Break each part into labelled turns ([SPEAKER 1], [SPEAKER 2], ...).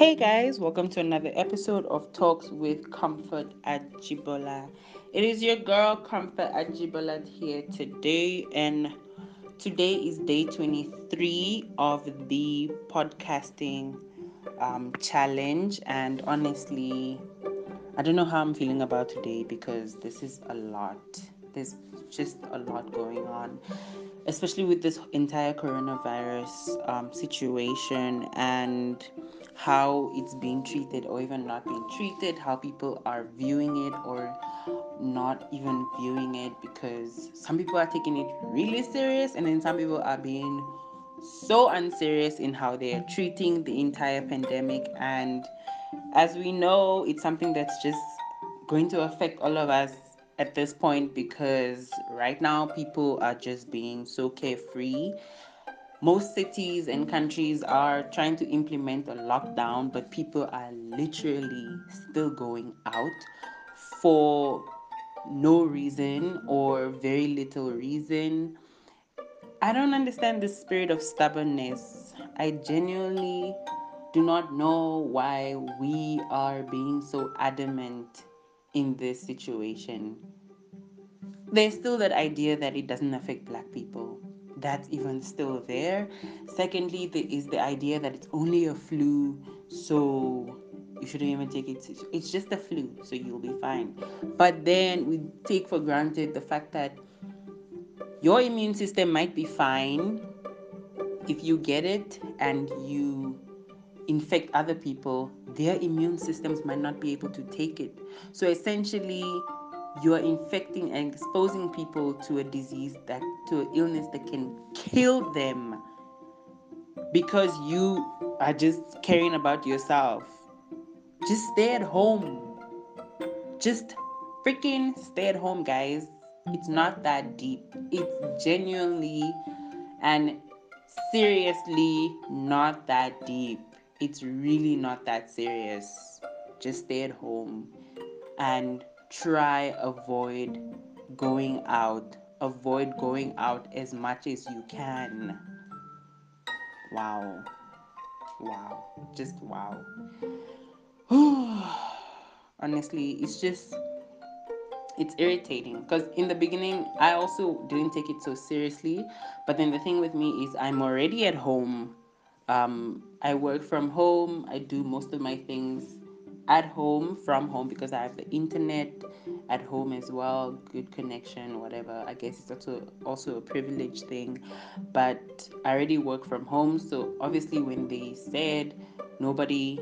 [SPEAKER 1] Hey guys, welcome to another episode of Talks with Comfort Ajibola. It is your girl Comfort Ajibola here today, and today is day 23 of the podcasting um, challenge. And honestly, I don't know how I'm feeling about today because this is a lot. There's just a lot going on especially with this entire coronavirus um, situation and how it's being treated or even not being treated, how people are viewing it or not even viewing it because some people are taking it really serious and then some people are being so unserious in how they are treating the entire pandemic. And as we know it's something that's just going to affect all of us at this point because right now people are just being so carefree. Most cities and countries are trying to implement a lockdown, but people are literally still going out for no reason or very little reason. I don't understand the spirit of stubbornness. I genuinely do not know why we are being so adamant in this situation. There's still that idea that it doesn't affect black people. That's even still there. Secondly, there is the idea that it's only a flu, so you shouldn't even take it. It's just a flu, so you'll be fine. But then we take for granted the fact that your immune system might be fine if you get it and you infect other people, their immune systems might not be able to take it. So essentially, you are infecting and exposing people to a disease that to an illness that can kill them because you are just caring about yourself. Just stay at home. Just freaking stay at home, guys. It's not that deep. It's genuinely and seriously not that deep it's really not that serious. Just stay at home and try avoid going out. Avoid going out as much as you can. Wow. Wow. Just wow. Honestly, it's just it's irritating because in the beginning I also didn't take it so seriously, but then the thing with me is I'm already at home um, I work from home. I do most of my things at home from home because I have the internet at home as well, good connection, whatever. I guess it's also also a privilege thing, but I already work from home. So obviously, when they said nobody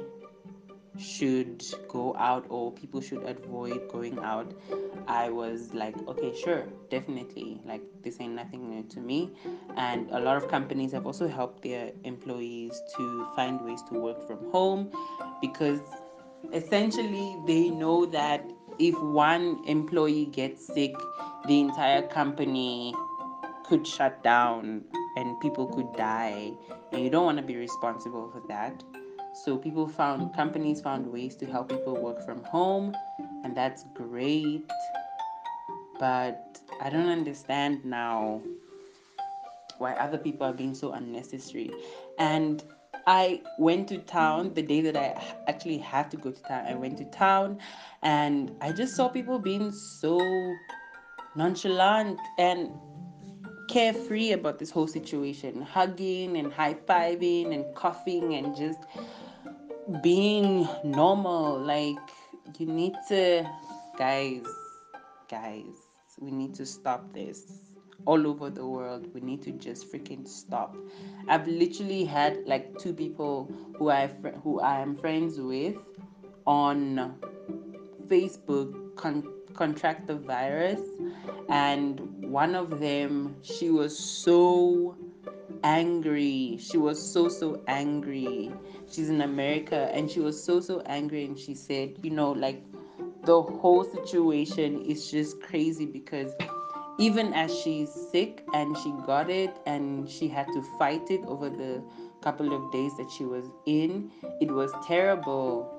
[SPEAKER 1] should go out or people should avoid going out, I was like, okay, sure, definitely. Like, this ain't nothing new to me. And a lot of companies have also helped their employees to find ways to work from home because essentially they know that if one employee gets sick, the entire company could shut down and people could die. And you don't want to be responsible for that. So people found companies found ways to help people work from home, and that's great. But I don't understand now why other people are being so unnecessary. And I went to town the day that I actually had to go to town. I went to town and I just saw people being so nonchalant and carefree about this whole situation, hugging and high fiving and coughing and just being normal. Like, you need to, guys, guys, we need to stop this. All over the world, we need to just freaking stop. I've literally had like two people who I who I am friends with on Facebook con- contract the virus, and one of them she was so angry. She was so, so angry. She's in America and she was so, so angry. And she said, you know, like the whole situation is just crazy because even as she's sick and she got it and she had to fight it over the couple of days that she was in, it was terrible.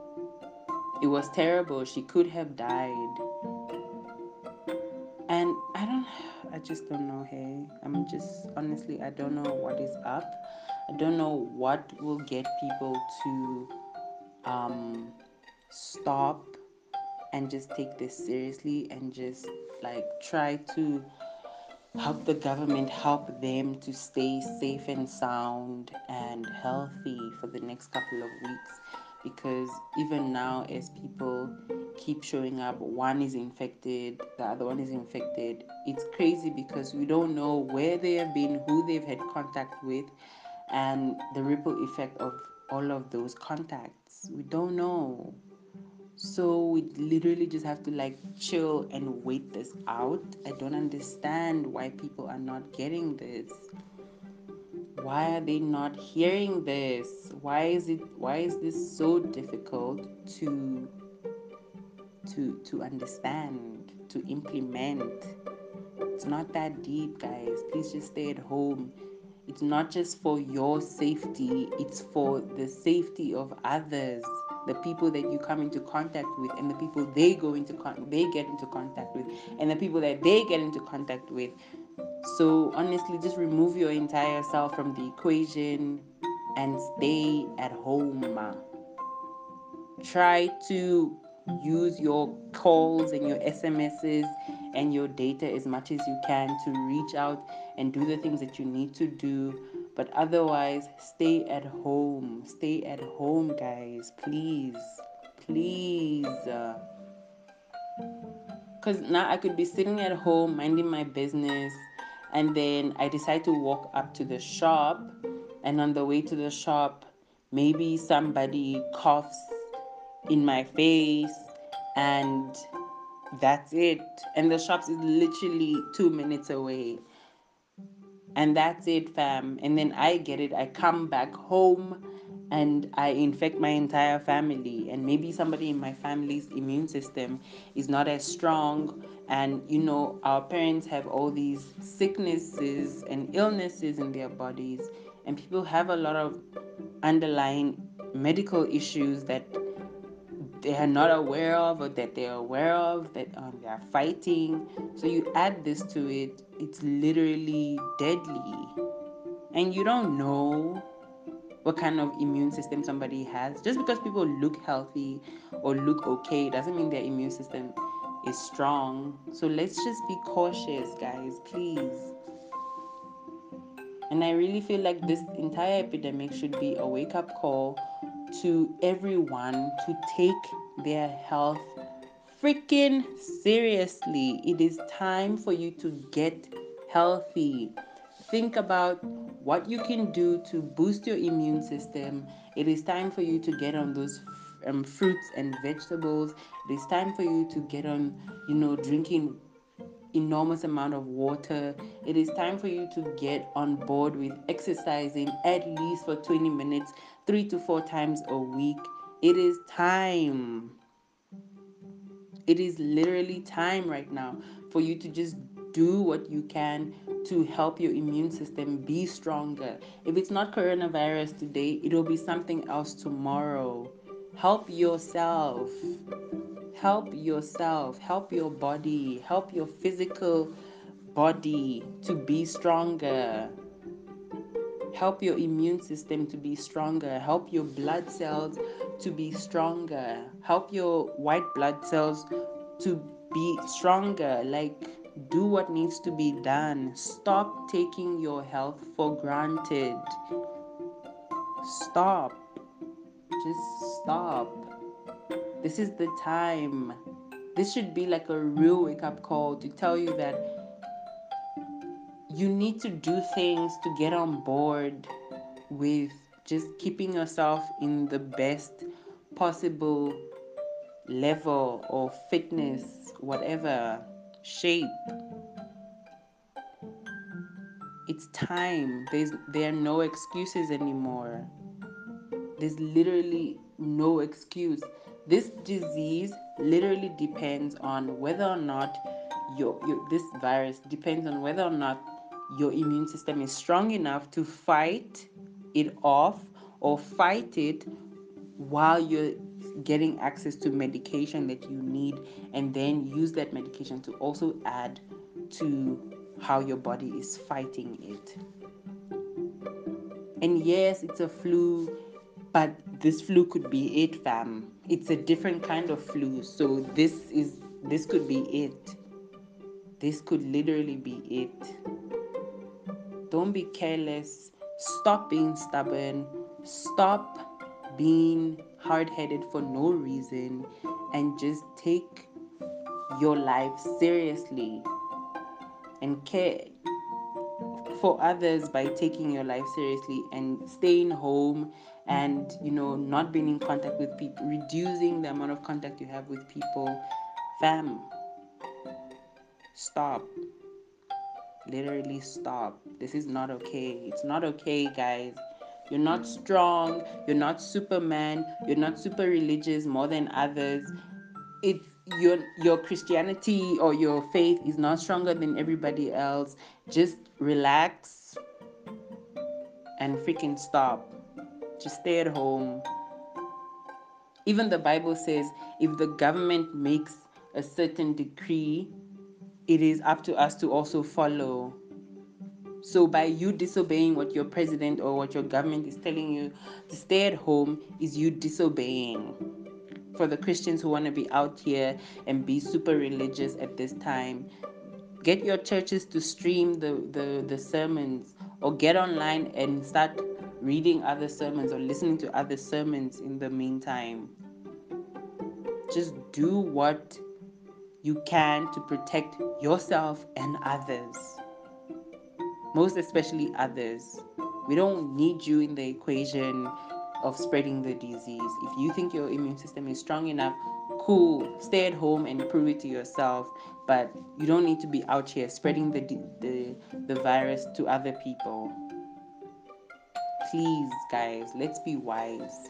[SPEAKER 1] It was terrible. She could have died. And I just don't know, hey. I'm just honestly I don't know what is up. I don't know what will get people to um, stop and just take this seriously and just like try to help the government help them to stay safe and sound and healthy for the next couple of weeks because even now as people keep showing up one is infected the other one is infected it's crazy because we don't know where they have been who they've had contact with and the ripple effect of all of those contacts. We don't know. So we literally just have to like chill and wait this out. I don't understand why people are not getting this. Why are they not hearing this? Why is it why is this so difficult to to to understand to implement it's not that deep guys. Please just stay at home. It's not just for your safety it's for the safety of others. The people that you come into contact with and the people they go into con- they get into contact with and the people that they get into contact with. So honestly, just remove your entire self from the equation and stay at home. Try to use your calls and your SMSs and your data as much as you can to reach out and do the things that you need to do. But otherwise, stay at home. Stay at home, guys. Please. Please. Because now I could be sitting at home minding my business and then I decide to walk up to the shop, and on the way to the shop, maybe somebody coughs in my face, and that's it. And the shops is literally two minutes away. And that's it, fam. And then I get it. I come back home and I infect my entire family. And maybe somebody in my family's immune system is not as strong. And you know, our parents have all these sicknesses and illnesses in their bodies, and people have a lot of underlying medical issues that they are not aware of or that they're aware of that um, they are fighting so you add this to it it's literally deadly and you don't know what kind of immune system somebody has. Just because people look healthy or look okay doesn't mean their immune system is strong. So let's just be cautious, guys, please. And I really feel like this entire epidemic should be a wake up call to everyone to take their health freaking seriously. It is time for you to get healthy. Think about what you can do to boost your immune system. It is time for you to get on those um, fruits and vegetables. It is time for you to get on, you know, drinking enormous amount of water. It is time for you to get on board with exercising at least for 20 minutes, three to four times a week. It is time. It is literally time right now for you to just do what you can to help your immune system be stronger. If it's not coronavirus today, it'll be something else tomorrow. Help yourself. Help yourself. Help your body. Help your physical body to be stronger. Help your immune system to be stronger. Help your blood cells to be stronger. Help your white blood cells to be stronger. Like, do what needs to be done. Stop taking your health for granted. Stop. Just stop. This is the time. This should be like a real wake up call to tell you that you need to do things to get on board with just keeping yourself in the best possible level or fitness, whatever shape. It's time. There's there are no excuses anymore. There's literally no excuse. This disease literally depends on whether or not your, your this virus depends on whether or not your immune system is strong enough to fight it off or fight it while you're getting access to medication that you need and then use that medication to also add to how your body is fighting it. And yes, it's a flu, but this flu could be it, fam. It's a different kind of flu. So this is this could be it. This could literally be it. Don't be careless. Stop being stubborn. Stop being hard headed for no reason and just take your life seriously and care for others by taking your life seriously and staying home and you know not being in contact with people reducing the amount of contact you have with people. Fam stop. Literally stop. This is not okay. It's not okay guys. You're not strong. You're not superman. You're not super religious more than others. It's your your Christianity or your faith is not stronger than everybody else, just relax and freaking stop. Just stay at home. Even the Bible says if the government makes a certain decree, it is up to us to also follow. So, by you disobeying what your president or what your government is telling you to stay at home, is you disobeying for the Christians who want to be out here and be super religious at this time. Get your churches to stream the, the, the sermons or get online and start reading other sermons or listening to other sermons in the meantime. Just do what you can to protect yourself and others. Most especially others. We don't need you in the equation of spreading the disease. If you think your immune system is strong enough, cool, stay at home and prove it to yourself. But you don't need to be out here spreading the the, the virus to other people. Please, guys, let's be wise.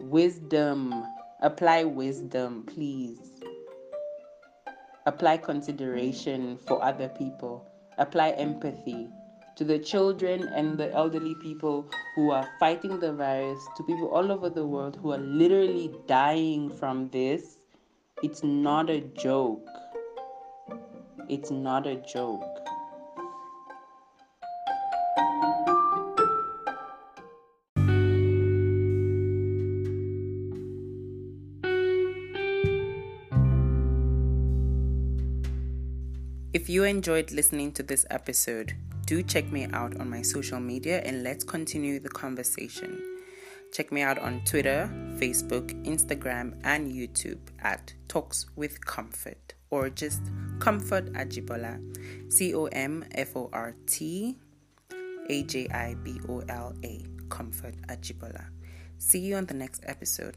[SPEAKER 1] Wisdom. Apply wisdom, please. Apply consideration for other people. Apply empathy to the children and the elderly people who are fighting the virus, to people all over the world who are literally dying from this, it's not a joke. It's not a joke. You enjoyed listening to this episode, do check me out on my social media and let's continue the conversation. Check me out on Twitter, Facebook, Instagram, and YouTube at Talks with Comfort or just Comfort Ajibola. C O M F O R T A J I B O L A. Comfort Ajibola. See you on the next episode.